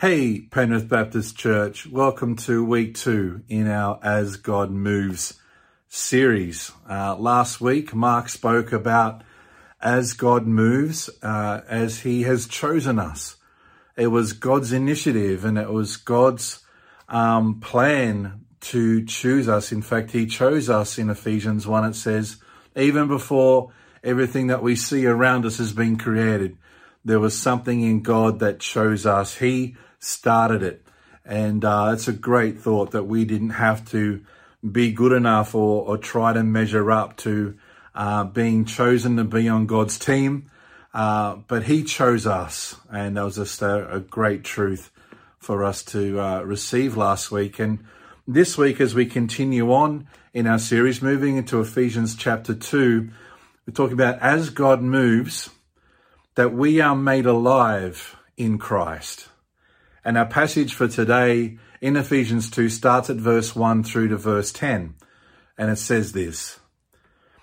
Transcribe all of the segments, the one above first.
Hey, Penrith Baptist Church, welcome to week two in our As God Moves series. Uh, last week, Mark spoke about as God moves, uh, as He has chosen us. It was God's initiative and it was God's um, plan to choose us. In fact, He chose us in Ephesians 1. It says, even before everything that we see around us has been created, there was something in God that chose us. He started it. And uh, it's a great thought that we didn't have to be good enough or, or try to measure up to uh, being chosen to be on God's team. Uh, but He chose us. And that was just a, a great truth for us to uh, receive last week. And this week, as we continue on in our series, moving into Ephesians chapter 2, we're talking about as God moves, that we are made alive in Christ. And our passage for today in Ephesians 2 starts at verse 1 through to verse 10. And it says this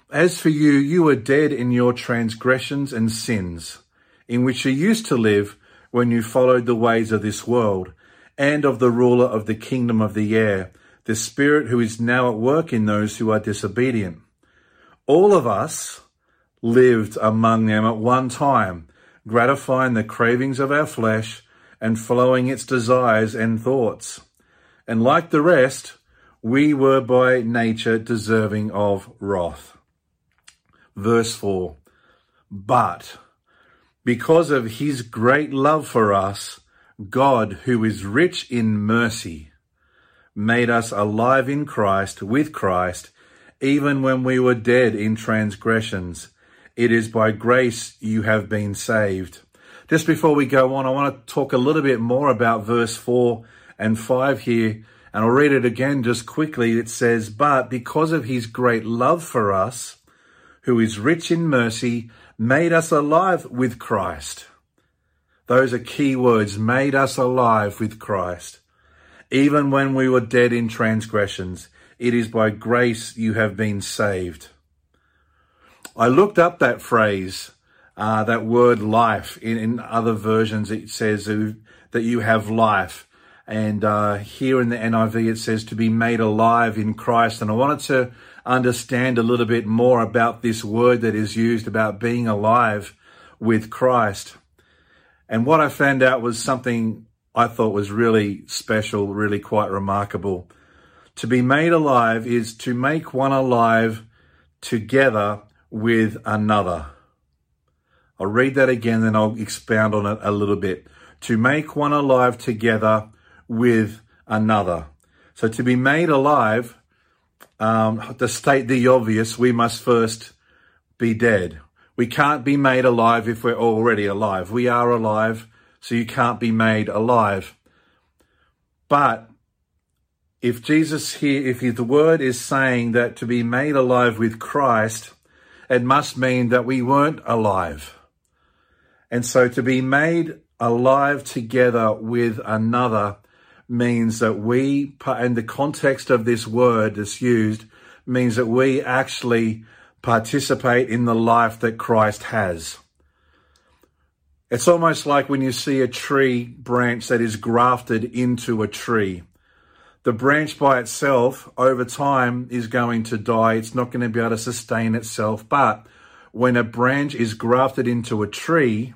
As for you, you were dead in your transgressions and sins, in which you used to live when you followed the ways of this world and of the ruler of the kingdom of the air, the spirit who is now at work in those who are disobedient. All of us lived among them at one time, gratifying the cravings of our flesh and following its desires and thoughts. And like the rest, we were by nature deserving of wrath. Verse 4 But because of his great love for us, God, who is rich in mercy, made us alive in Christ, with Christ, even when we were dead in transgressions. It is by grace you have been saved. Just before we go on, I want to talk a little bit more about verse 4 and 5 here. And I'll read it again just quickly. It says, But because of his great love for us, who is rich in mercy, made us alive with Christ. Those are key words, made us alive with Christ. Even when we were dead in transgressions, it is by grace you have been saved. I looked up that phrase uh, that word life. In, in, other versions, it says that you have life. And uh, here in the NIV, it says to be made alive in Christ. And I wanted to understand a little bit more about this word that is used about being alive with Christ. And what I found out was something I thought was really special, really quite remarkable. To be made alive is to make one alive together with another. I'll read that again, then I'll expound on it a little bit. To make one alive together with another. So to be made alive, um, to state the obvious, we must first be dead. We can't be made alive if we're already alive. We are alive, so you can't be made alive. But if Jesus here, if the word is saying that to be made alive with Christ, it must mean that we weren't alive. And so to be made alive together with another means that we, in the context of this word that's used, means that we actually participate in the life that Christ has. It's almost like when you see a tree branch that is grafted into a tree. The branch by itself over time is going to die. It's not going to be able to sustain itself. But when a branch is grafted into a tree,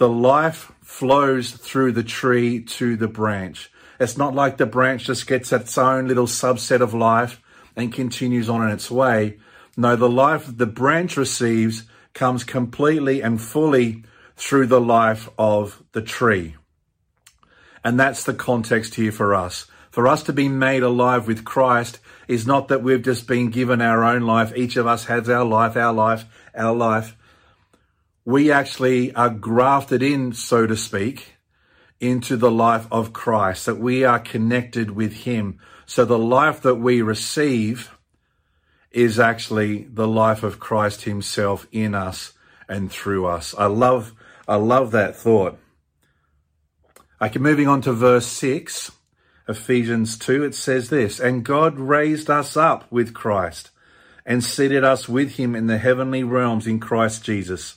the life flows through the tree to the branch. It's not like the branch just gets its own little subset of life and continues on in its way. No, the life the branch receives comes completely and fully through the life of the tree. And that's the context here for us. For us to be made alive with Christ is not that we've just been given our own life. Each of us has our life, our life, our life we actually are grafted in, so to speak, into the life of Christ, that we are connected with Him. So the life that we receive is actually the life of Christ Himself in us and through us. I love, I love that thought. Okay, moving on to verse 6, Ephesians 2, it says this, And God raised us up with Christ and seated us with Him in the heavenly realms in Christ Jesus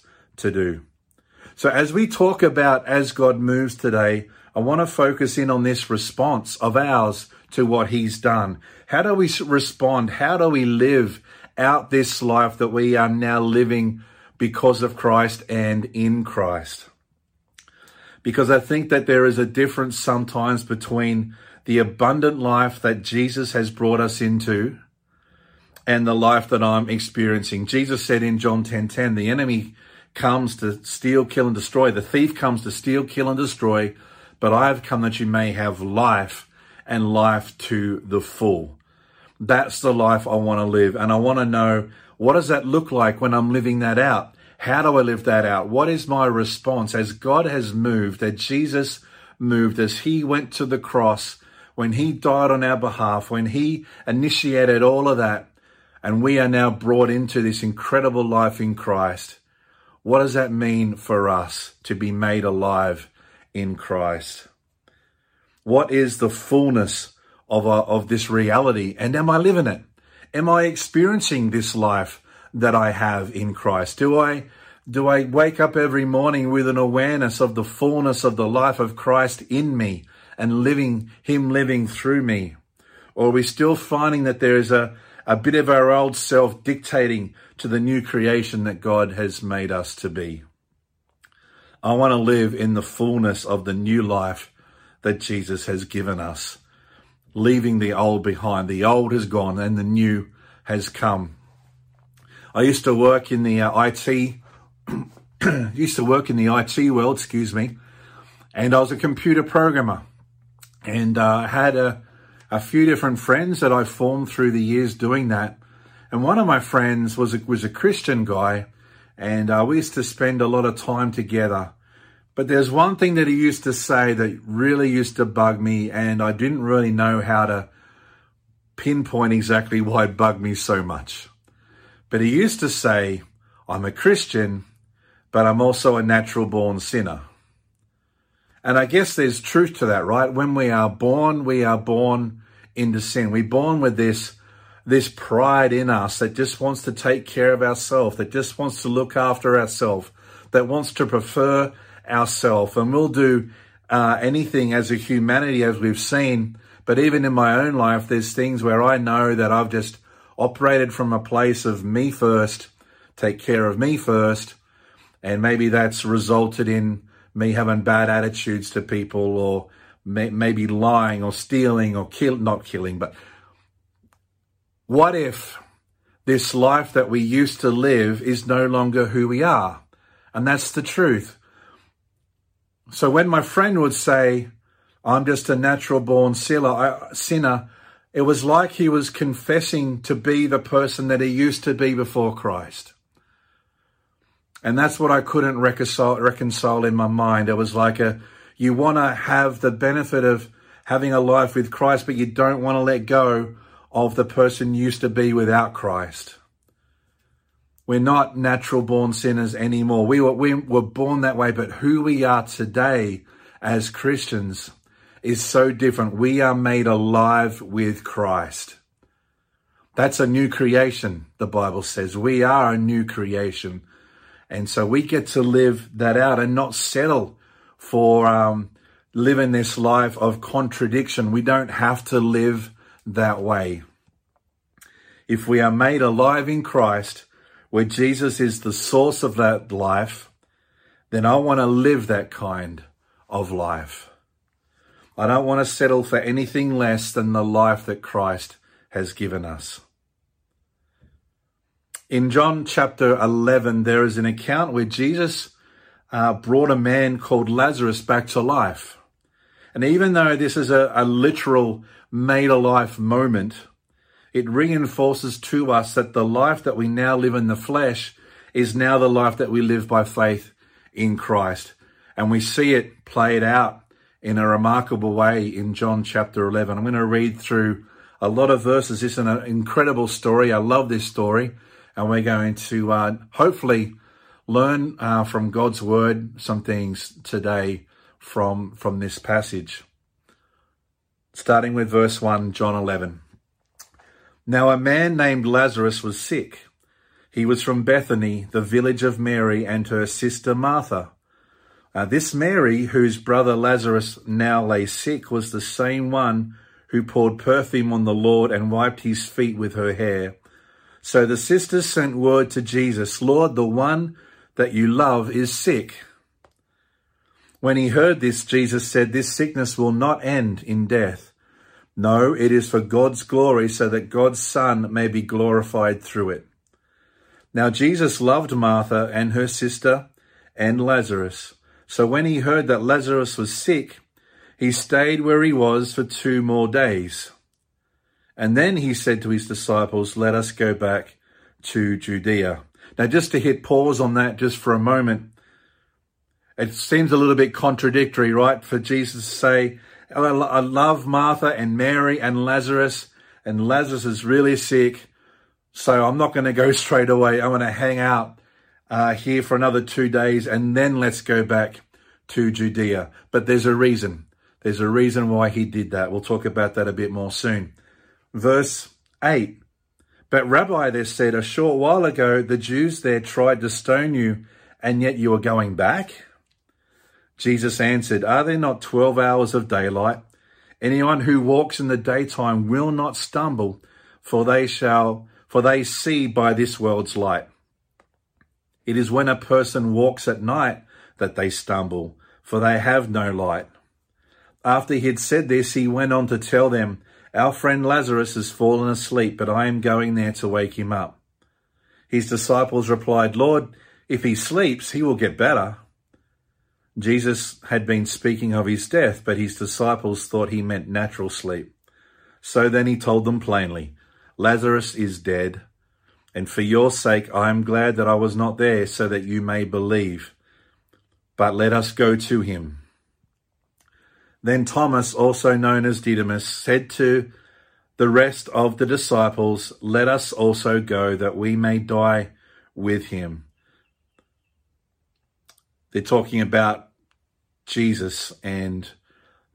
to do. So as we talk about as God moves today, I want to focus in on this response of ours to what he's done. How do we respond? How do we live out this life that we are now living because of Christ and in Christ? Because I think that there is a difference sometimes between the abundant life that Jesus has brought us into and the life that I'm experiencing. Jesus said in John 10:10, 10, 10, the enemy comes to steal, kill, and destroy. The thief comes to steal, kill, and destroy. But I have come that you may have life and life to the full. That's the life I want to live. And I want to know what does that look like when I'm living that out? How do I live that out? What is my response as God has moved, as Jesus moved, as he went to the cross, when he died on our behalf, when he initiated all of that, and we are now brought into this incredible life in Christ. What does that mean for us to be made alive in Christ? What is the fullness of, a, of this reality? And am I living it? Am I experiencing this life that I have in Christ? Do I, do I wake up every morning with an awareness of the fullness of the life of Christ in me and living, Him living through me? Or are we still finding that there is a, a bit of our old self dictating to the new creation that God has made us to be. I want to live in the fullness of the new life that Jesus has given us, leaving the old behind. The old has gone and the new has come. I used to work in the uh, IT, used to work in the IT world, excuse me, and I was a computer programmer and uh, had a, a few different friends that I formed through the years doing that. And one of my friends was a, was a Christian guy, and uh, we used to spend a lot of time together. But there's one thing that he used to say that really used to bug me, and I didn't really know how to pinpoint exactly why it bugged me so much. But he used to say, I'm a Christian, but I'm also a natural born sinner. And I guess there's truth to that, right? When we are born, we are born into sin. We're born with this this pride in us that just wants to take care of ourselves, that just wants to look after ourselves, that wants to prefer ourselves. And we'll do uh, anything as a humanity, as we've seen. But even in my own life, there's things where I know that I've just operated from a place of me first, take care of me first. And maybe that's resulted in me having bad attitudes to people or may, maybe lying or stealing or kill, not killing, but what if this life that we used to live is no longer who we are? And that's the truth. So when my friend would say, I'm just a natural born sinner, it was like he was confessing to be the person that he used to be before Christ. And that's what I couldn't reconcile, reconcile in my mind. It was like a, you want to have the benefit of having a life with Christ, but you don't want to let go of the person used to be without Christ. We're not natural born sinners anymore. We were, we were born that way, but who we are today as Christians is so different. We are made alive with Christ. That's a new creation, the Bible says. We are a new creation. And so we get to live that out and not settle for um, living this life of contradiction. We don't have to live that way. If we are made alive in Christ, where Jesus is the source of that life, then I want to live that kind of life. I don't want to settle for anything less than the life that Christ has given us. In John chapter 11, there is an account where Jesus uh, brought a man called Lazarus back to life. And even though this is a, a literal made alive moment, it reinforces to us that the life that we now live in the flesh is now the life that we live by faith in Christ. And we see it played out in a remarkable way in John chapter 11. I'm going to read through a lot of verses. It's an incredible story. I love this story. And we're going to uh, hopefully learn uh, from God's word some things today from, from this passage. Starting with verse 1, John 11. Now a man named Lazarus was sick. He was from Bethany, the village of Mary and her sister Martha. Uh, this Mary, whose brother Lazarus now lay sick, was the same one who poured perfume on the Lord and wiped his feet with her hair. So the sisters sent word to Jesus, Lord, the one that you love is sick. When he heard this, Jesus said, This sickness will not end in death. No, it is for God's glory, so that God's Son may be glorified through it. Now Jesus loved Martha and her sister and Lazarus. So when he heard that Lazarus was sick, he stayed where he was for two more days. And then he said to his disciples, Let us go back to Judea. Now, just to hit pause on that just for a moment, it seems a little bit contradictory, right? For Jesus to say, I love Martha and Mary and Lazarus, and Lazarus is really sick. So I'm not going to go straight away. I'm going to hang out uh, here for another two days and then let's go back to Judea. But there's a reason. There's a reason why he did that. We'll talk about that a bit more soon. Verse 8. But Rabbi, they said, a short while ago, the Jews there tried to stone you, and yet you are going back? Jesus answered, Are there not 12 hours of daylight? Anyone who walks in the daytime will not stumble, for they shall, for they see by this world's light. It is when a person walks at night that they stumble, for they have no light. After he had said this, he went on to tell them, Our friend Lazarus has fallen asleep, but I am going there to wake him up. His disciples replied, Lord, if he sleeps, he will get better. Jesus had been speaking of his death, but his disciples thought he meant natural sleep. So then he told them plainly, Lazarus is dead, and for your sake I am glad that I was not there, so that you may believe. But let us go to him. Then Thomas, also known as Didymus, said to the rest of the disciples, Let us also go, that we may die with him. They're talking about Jesus and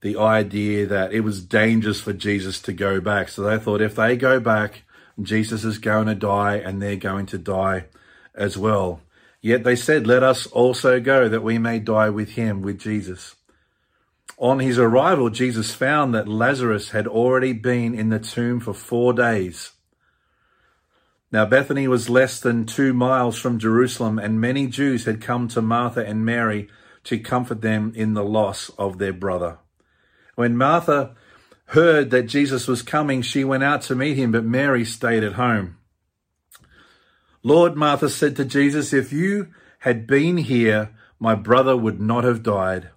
the idea that it was dangerous for Jesus to go back. So they thought if they go back, Jesus is going to die and they're going to die as well. Yet they said, Let us also go that we may die with him, with Jesus. On his arrival, Jesus found that Lazarus had already been in the tomb for four days. Now, Bethany was less than two miles from Jerusalem, and many Jews had come to Martha and Mary to comfort them in the loss of their brother. When Martha heard that Jesus was coming, she went out to meet him, but Mary stayed at home. Lord, Martha said to Jesus, if you had been here, my brother would not have died.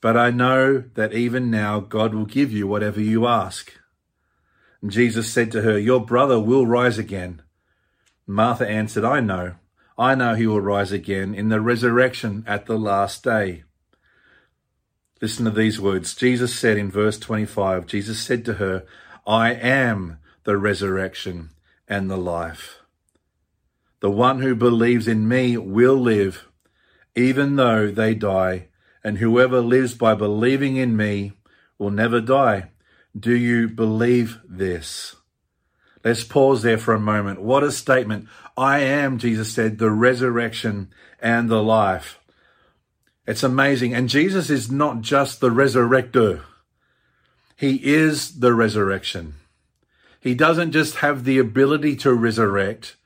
But I know that even now God will give you whatever you ask. And Jesus said to her, Your brother will rise again. Martha answered, I know. I know he will rise again in the resurrection at the last day. Listen to these words. Jesus said in verse 25, Jesus said to her, I am the resurrection and the life. The one who believes in me will live, even though they die, and whoever lives by believing in me will never die. Do you believe this? Let's pause there for a moment. What a statement. I am, Jesus said, the resurrection and the life. It's amazing. And Jesus is not just the resurrector. He is the resurrection. He doesn't just have the ability to resurrect,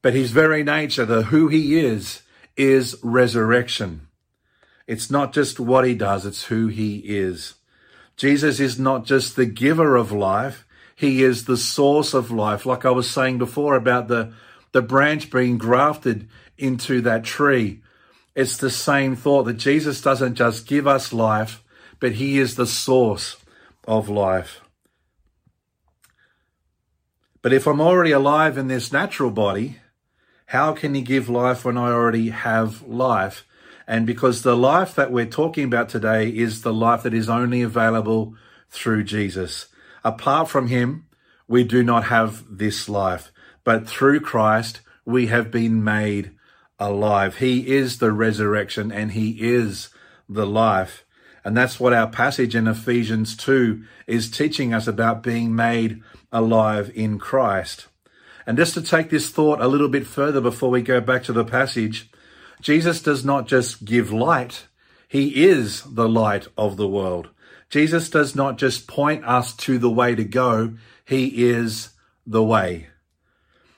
but his very nature, the who he is, is resurrection. It's not just what he does, it's who he is. Jesus is not just the giver of life, he is the source of life. Like I was saying before about the, the branch being grafted into that tree. It's the same thought that Jesus doesn't just give us life, but he is the source of life. But if I'm already alive in this natural body, how can he give life when I already have life? And because the life that we're talking about today is the life that is only available through Jesus. Apart from him, we do not have this life, but through Christ, we have been made alive. He is the resurrection and he is the life. And that's what our passage in Ephesians 2 is teaching us about being made alive in Christ. And just to take this thought a little bit further before we go back to the passage, Jesus does not just give light, he is the light of the world. Jesus does not just point us to the way to go, he is the way.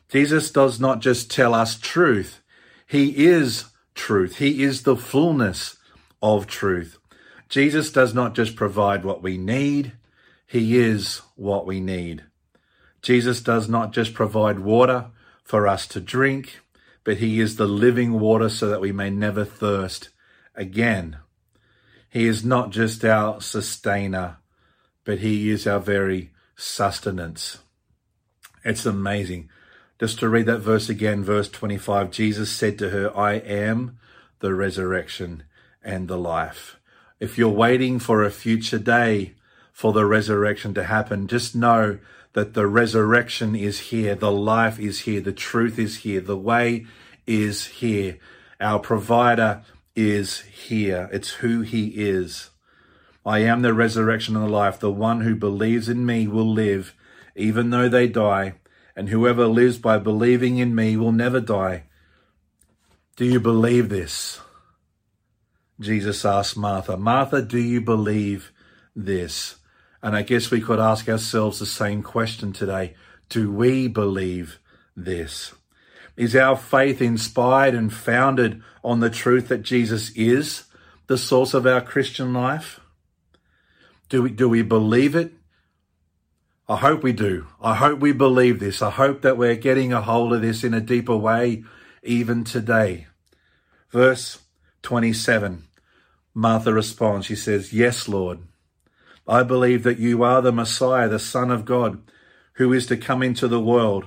Jesus does not just tell us truth, he is truth. He is the fullness of truth. Jesus does not just provide what we need, he is what we need. Jesus does not just provide water for us to drink, but he is the living water so that we may never thirst again. He is not just our sustainer, but he is our very sustenance. It's amazing. Just to read that verse again, verse 25, Jesus said to her, I am the resurrection and the life. If you're waiting for a future day for the resurrection to happen, just know that the resurrection is here, the life is here, the truth is here, the way is here. Our provider is here. It's who he is. I am the resurrection and the life. The one who believes in me will live, even though they die, and whoever lives by believing in me will never die. Do you believe this? Jesus asked Martha, Martha, do you believe this? And I guess we could ask ourselves the same question today. Do we believe this? Is our faith inspired and founded on the truth that Jesus is the source of our Christian life? Do we, do we believe it? I hope we do. I hope we believe this. I hope that we're getting a hold of this in a deeper way even today. Verse 27, Martha responds. She says, Yes, Lord. I believe that you are the Messiah, the Son of God, who is to come into the world.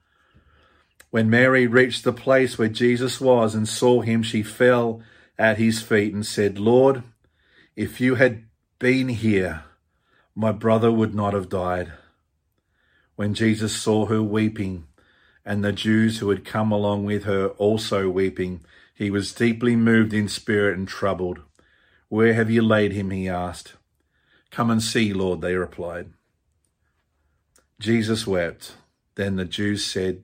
When Mary reached the place where Jesus was and saw him, she fell at his feet and said, Lord, if you had been here, my brother would not have died. When Jesus saw her weeping, and the Jews who had come along with her also weeping, he was deeply moved in spirit and troubled. Where have you laid him? he asked. Come and see, Lord, they replied. Jesus wept. Then the Jews said,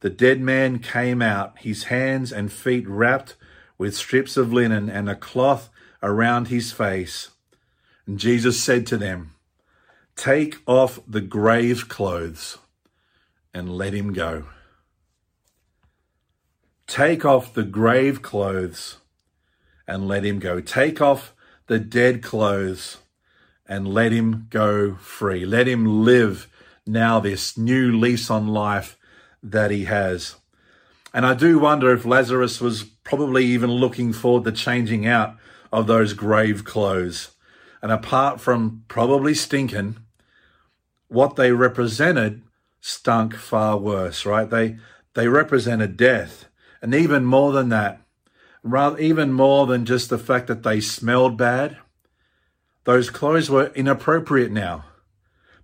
The dead man came out, his hands and feet wrapped with strips of linen and a cloth around his face. And Jesus said to them, Take off the grave clothes and let him go. Take off the grave clothes and let him go. Take off the dead clothes and let him go free. Let him live now this new lease on life that he has. And I do wonder if Lazarus was probably even looking forward to changing out of those grave clothes. And apart from probably stinking, what they represented stunk far worse, right? They they represented death. And even more than that, rather even more than just the fact that they smelled bad, those clothes were inappropriate now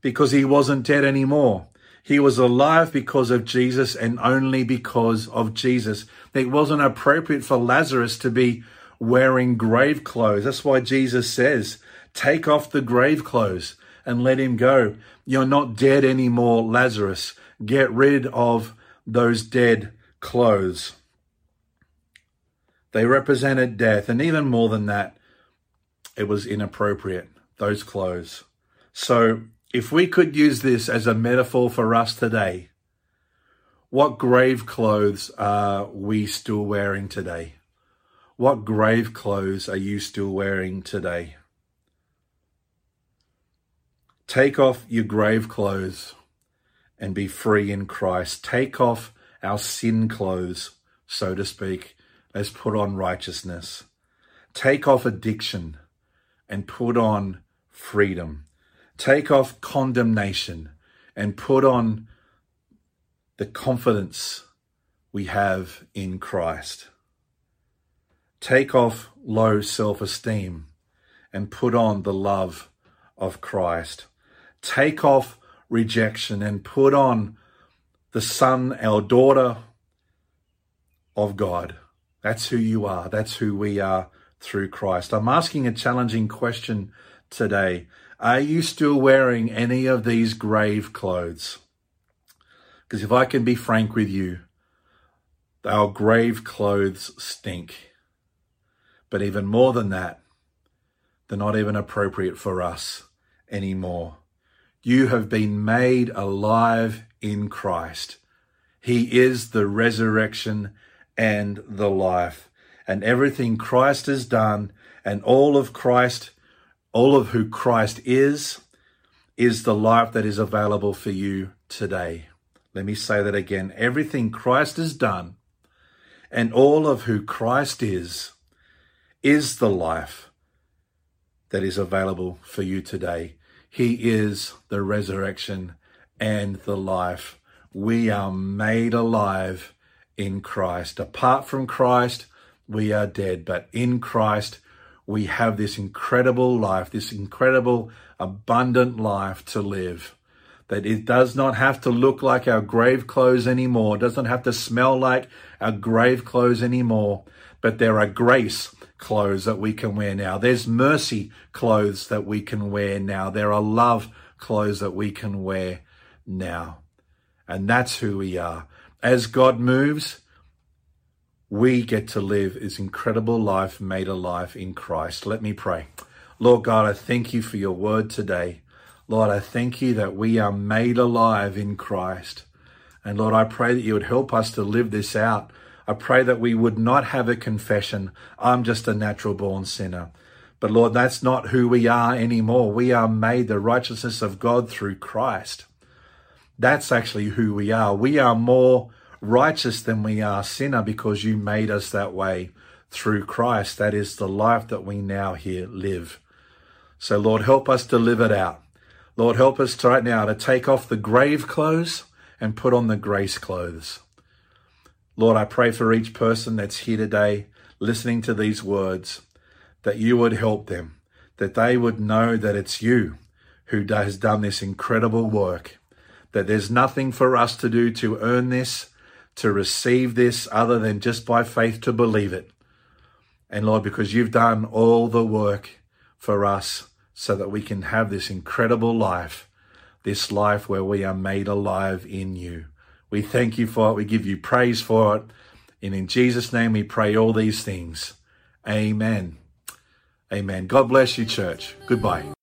because he wasn't dead anymore. He was alive because of Jesus and only because of Jesus. It wasn't appropriate for Lazarus to be wearing grave clothes. That's why Jesus says, take off the grave clothes and let him go. You're not dead anymore, Lazarus. Get rid of those dead clothes. They represented death, and even more than that, it was inappropriate, those clothes. So, if we could use this as a metaphor for us today, what grave clothes are we still wearing today? What grave clothes are you still wearing today? Take off your grave clothes and be free in Christ. Take off our sin clothes, so to speak. Let's put on righteousness. Take off addiction and put on freedom. Take off condemnation and put on the confidence we have in Christ. Take off low self esteem and put on the love of Christ take off rejection and put on the son, our daughter of God. That's who you are. That's who we are through Christ. I'm asking a challenging question today. Are you still wearing any of these grave clothes? Because if I can be frank with you, our grave clothes stink. But even more than that, they're not even appropriate for us anymore. You have been made alive in Christ. He is the resurrection and the life. And everything Christ has done and all of Christ, all of who Christ is, is the life that is available for you today. Let me say that again. Everything Christ has done and all of who Christ is, is the life that is available for you today. He is the resurrection and the life. We are made alive in Christ. Apart from Christ, we are dead, but in Christ, we have this incredible life, this incredible abundant life to live. That it does not have to look like our grave clothes anymore, doesn't have to smell like our grave clothes anymore, but there are grace clothes that we can wear now. There's mercy clothes that we can wear now. There are love clothes that we can wear now. And that's who we are. As God moves, we get to live this incredible life made alive in Christ. Let me pray. Lord God, I thank you for your word today. Lord, I thank you that we are made alive in Christ. And Lord, I pray that you would help us to live this out I pray that we would not have a confession, I'm just a natural born sinner. But Lord, that's not who we are anymore. We are made the righteousness of God through Christ. That's actually who we are. We are more righteous than we are sinner because you made us that way through Christ. That is the life that we now here live. So Lord, help us to live it out. Lord, help us right now to take off the grave clothes and put on the grace clothes. Lord, I pray for each person that's here today listening to these words that you would help them, that they would know that it's you who has done this incredible work, that there's nothing for us to do to earn this, to receive this, other than just by faith to believe it. And Lord, because you've done all the work for us so that we can have this incredible life, this life where we are made alive in you. We thank you for it. We give you praise for it. And in Jesus' name, we pray all these things. Amen. Amen. God bless you, church. Goodbye.